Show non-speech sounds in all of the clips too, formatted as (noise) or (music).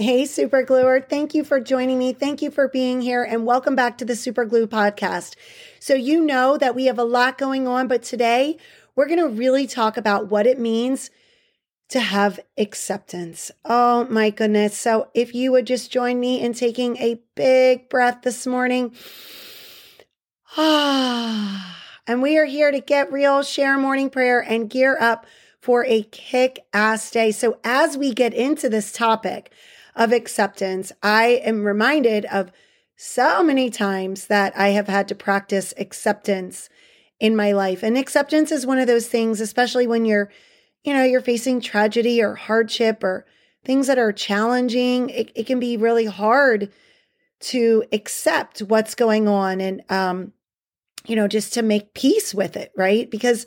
Hey, Super Gluer. Thank you for joining me. Thank you for being here and welcome back to the Super Glue podcast. So, you know that we have a lot going on, but today we're going to really talk about what it means to have acceptance. Oh my goodness. So, if you would just join me in taking a big breath this morning. Ah, (sighs) and we are here to get real, share morning prayer, and gear up for a kick ass day. So, as we get into this topic, of acceptance, I am reminded of so many times that I have had to practice acceptance in my life. And acceptance is one of those things, especially when you're, you know, you're facing tragedy or hardship or things that are challenging. It, it can be really hard to accept what's going on and, um, you know, just to make peace with it, right? Because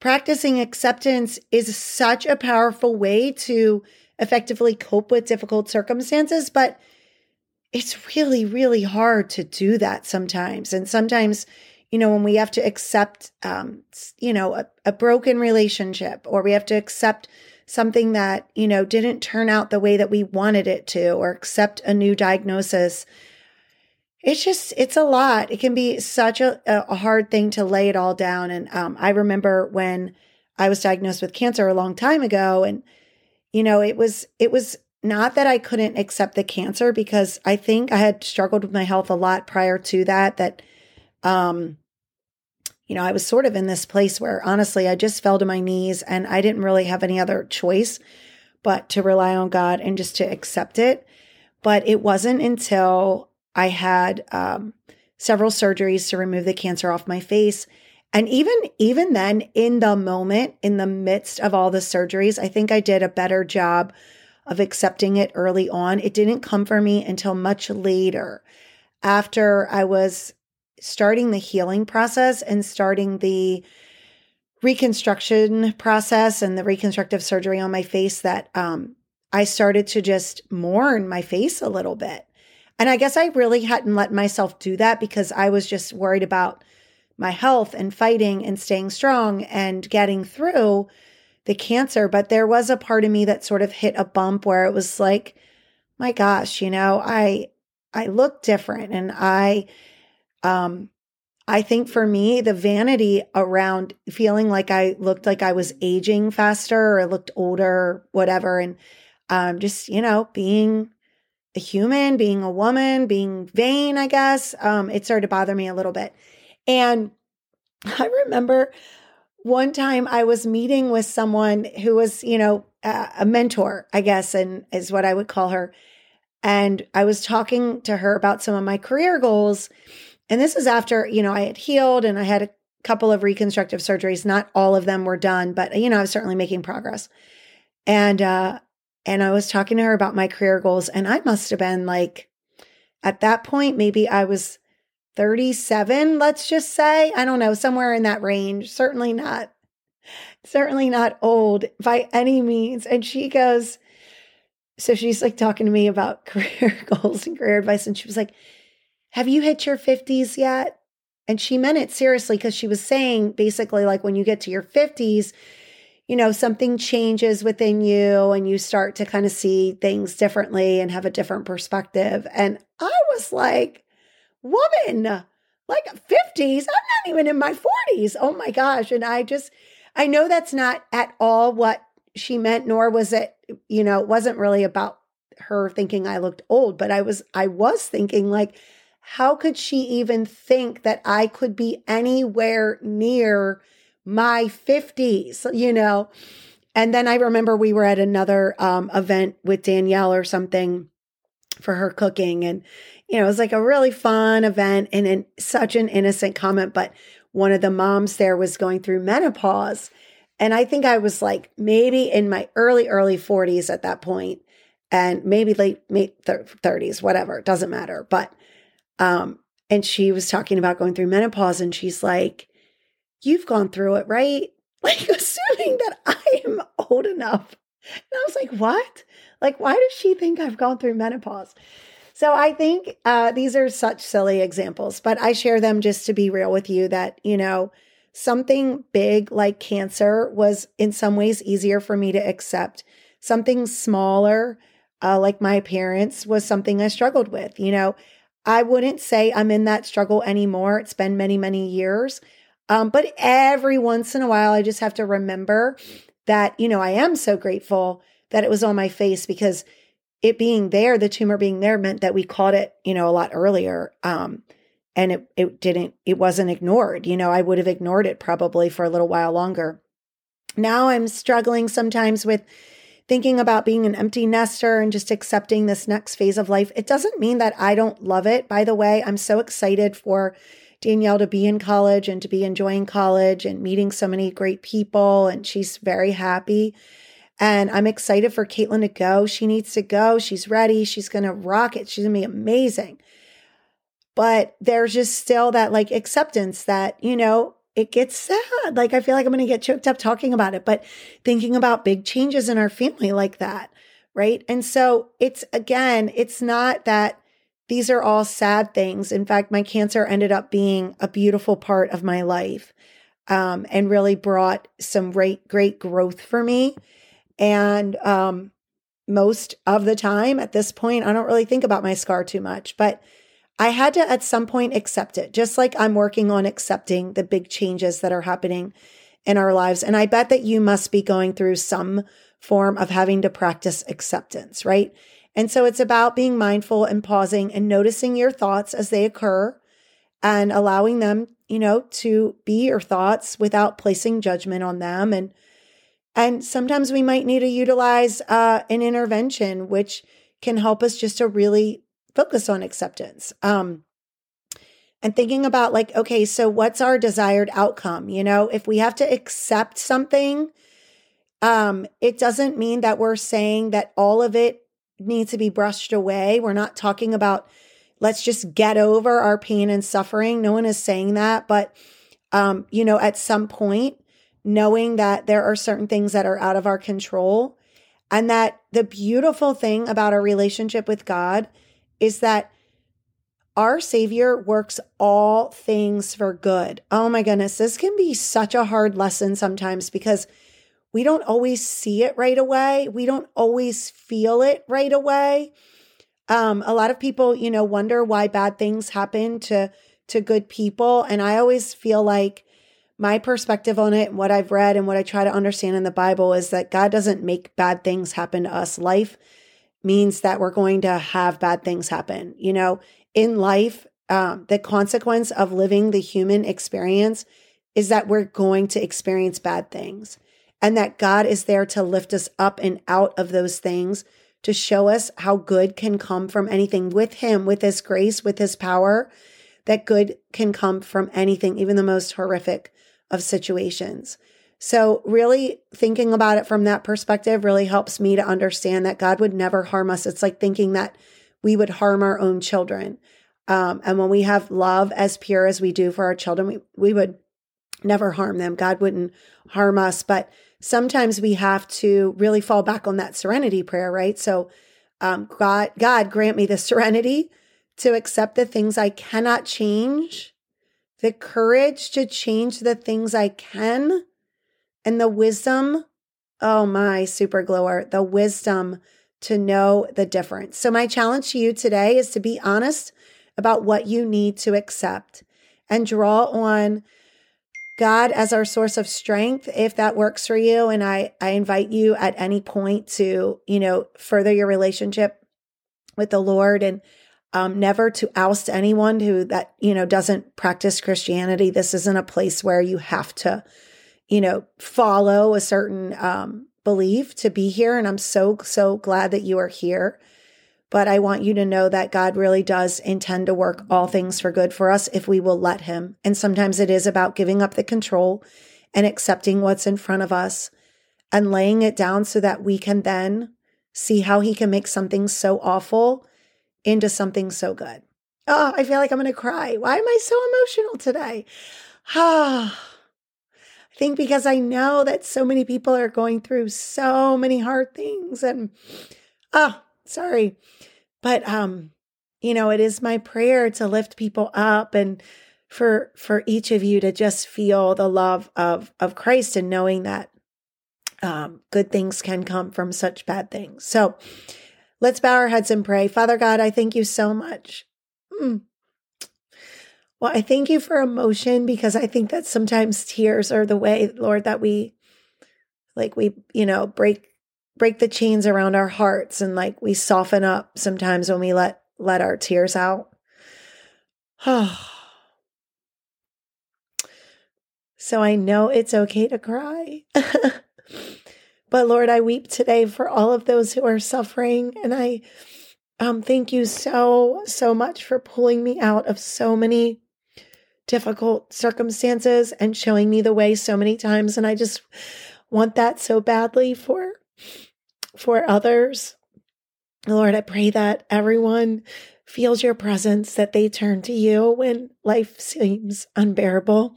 practicing acceptance is such a powerful way to effectively cope with difficult circumstances, but it's really, really hard to do that sometimes. And sometimes, you know, when we have to accept, um, you know, a, a broken relationship or we have to accept something that, you know, didn't turn out the way that we wanted it to or accept a new diagnosis. It's just, it's a lot. It can be such a, a hard thing to lay it all down. And um, I remember when I was diagnosed with cancer a long time ago and you know, it was, it was not that I couldn't accept the cancer because I think I had struggled with my health a lot prior to that, that, um, you know, I was sort of in this place where honestly, I just fell to my knees and I didn't really have any other choice but to rely on God and just to accept it. But it wasn't until I had um, several surgeries to remove the cancer off my face and even even then in the moment in the midst of all the surgeries, I think I did a better job of accepting it early on. It didn't come for me until much later after I was starting the healing process and starting the reconstruction process and the reconstructive surgery on my face that um, I started to just mourn my face a little bit. And I guess I really hadn't let myself do that because I was just worried about my health and fighting and staying strong and getting through the cancer. But there was a part of me that sort of hit a bump where it was like, my gosh, you know, I I look different and I um I think for me, the vanity around feeling like I looked like I was aging faster or looked older, whatever, and um, just, you know, being a human, being a woman, being vain, I guess, um, it started to bother me a little bit. And (laughs) I remember one time I was meeting with someone who was, you know, a mentor, I guess, and is what I would call her. And I was talking to her about some of my career goals. And this was after, you know, I had healed and I had a couple of reconstructive surgeries. Not all of them were done, but, you know, I was certainly making progress. And, uh, and I was talking to her about my career goals. And I must have been like, at that point, maybe I was 37, let's just say. I don't know, somewhere in that range. Certainly not, certainly not old by any means. And she goes, so she's like talking to me about (laughs) career goals and career advice. And she was like, Have you hit your 50s yet? And she meant it seriously because she was saying basically, like, when you get to your 50s, you know, something changes within you and you start to kind of see things differently and have a different perspective. And I was like, woman, like 50s. I'm not even in my 40s. Oh my gosh. And I just, I know that's not at all what she meant, nor was it, you know, it wasn't really about her thinking I looked old, but I was, I was thinking like, how could she even think that I could be anywhere near my 50s, you know? And then I remember we were at another um, event with Danielle or something for her cooking. And you know, it was like a really fun event and in, such an innocent comment. But one of the moms there was going through menopause. And I think I was like maybe in my early, early 40s at that point, and maybe late, late 30s, whatever, it doesn't matter. But, um, and she was talking about going through menopause, and she's like, You've gone through it, right? (laughs) Like, assuming that I am old enough. And I was like, What? Like, why does she think I've gone through menopause? So I think uh, these are such silly examples, but I share them just to be real with you that, you know, something big like cancer was in some ways easier for me to accept. Something smaller uh, like my appearance was something I struggled with. You know, I wouldn't say I'm in that struggle anymore. It's been many, many years. Um, but every once in a while, I just have to remember that, you know, I am so grateful that it was on my face because it being there, the tumor being there meant that we caught it, you know, a lot earlier. Um, and it, it didn't, it wasn't ignored. You know, I would have ignored it probably for a little while longer. Now I'm struggling sometimes with thinking about being an empty nester and just accepting this next phase of life. It doesn't mean that I don't love it. By the way, I'm so excited for Danielle to be in college and to be enjoying college and meeting so many great people. And she's very happy. And I'm excited for Caitlin to go. She needs to go. She's ready. She's going to rock it. She's going to be amazing. But there's just still that like acceptance that, you know, it gets sad. Like I feel like I'm going to get choked up talking about it, but thinking about big changes in our family like that. Right. And so it's again, it's not that these are all sad things. In fact, my cancer ended up being a beautiful part of my life um, and really brought some great, great growth for me. And um, most of the time at this point, I don't really think about my scar too much, but I had to at some point accept it, just like I'm working on accepting the big changes that are happening in our lives. And I bet that you must be going through some form of having to practice acceptance, right? And so it's about being mindful and pausing and noticing your thoughts as they occur and allowing them, you know, to be your thoughts without placing judgment on them and and sometimes we might need to utilize uh, an intervention, which can help us just to really focus on acceptance. Um, and thinking about, like, okay, so what's our desired outcome? You know, if we have to accept something, um, it doesn't mean that we're saying that all of it needs to be brushed away. We're not talking about let's just get over our pain and suffering. No one is saying that. But, um, you know, at some point, knowing that there are certain things that are out of our control. And that the beautiful thing about our relationship with God is that our Savior works all things for good. Oh my goodness, this can be such a hard lesson sometimes because we don't always see it right away. We don't always feel it right away. Um, a lot of people, you know, wonder why bad things happen to to good people, and I always feel like my perspective on it, what I've read and what I try to understand in the Bible is that God doesn't make bad things happen to us. Life means that we're going to have bad things happen. You know, in life, um, the consequence of living the human experience is that we're going to experience bad things and that God is there to lift us up and out of those things to show us how good can come from anything with Him, with His grace, with His power, that good can come from anything, even the most horrific of situations. So, really thinking about it from that perspective really helps me to understand that God would never harm us. It's like thinking that we would harm our own children. Um, and when we have love as pure as we do for our children, we, we would never harm them. God wouldn't harm us. But sometimes we have to really fall back on that serenity prayer, right? So, um, God, God, grant me the (laughs) serenity to accept the things I cannot change the courage to change the things I can, and the wisdom. Oh, my super gluer, the wisdom to know the difference. So, my challenge to you today is to be honest about what you need to accept and draw on God as our source of strength if that works for you and I I invite you at any point to, you know, further your relationship with the Lord and um, never to oust anyone who that you know doesn't practice Christianity. This isn't a place where you have to, you know, follow a certain um, belief to be here. And I'm so so glad that you are here. But I want you to know that God really does intend to work all things for good for us if we will let Him. And sometimes it is about giving up the control and accepting what's in front of us and laying it down so that we can then see how He can make something so awful into something so good. Oh, I feel like I'm going to cry. Why am I so emotional today? Ah, (sighs) I think because I know that so many people are going through so many hard things and (sniffs) oh, sorry. But um, you know, it is my prayer to lift people up and for for each of you to just feel the love of of Christ and knowing that um good things can come from such bad things. So, Let's bow our heads and pray. Father God, I thank you so much. Mm. Well, I thank you for emotion because I think that sometimes tears are the way, Lord, that we like we, you know, break break the chains around our hearts and like we soften up sometimes when we let let our tears out. (sighs) so I know it's okay to cry. (laughs) but Lord, I weep today for all of those who are suffering and I um thank you so so much for pulling me out of so many difficult circumstances and showing me the way so many times and I just want that so badly for for others. Lord, I pray that everyone feels your presence, that they turn to you when life seems unbearable,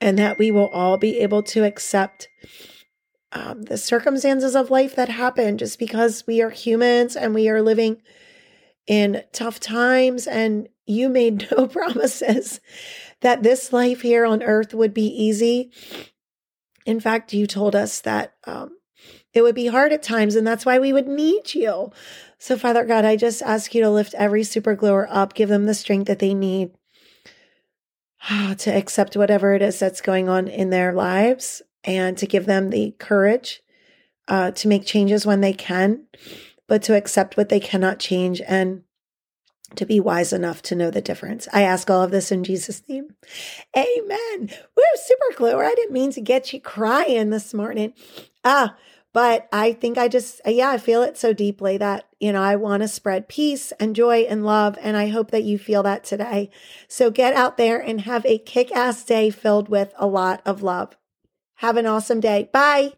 and that we will all be able to accept um, the circumstances of life that happen just because we are humans and we are living in tough times. And you made (laughs) no promises that this life here on earth would be easy. In fact, you told us that um, it would be hard at times, and that's why we would need you. So, Father God, I just ask you to lift every super gluer up, give them the strength that they need (sighs) to accept whatever it is that's going on in their lives and to give them the courage uh, to make changes when they can, but to accept what they cannot change and to be wise enough to know the difference. I ask all of this in Jesus' name. Amen. Woo, super gluer. I didn't mean to get you crying this morning. Ah, but I think I just, yeah, I feel it so deeply that, you know, I want to spread peace and joy and love. And I hope that you feel that today. So get out there and have a kick ass day filled with a lot of love. Have an awesome day. Bye.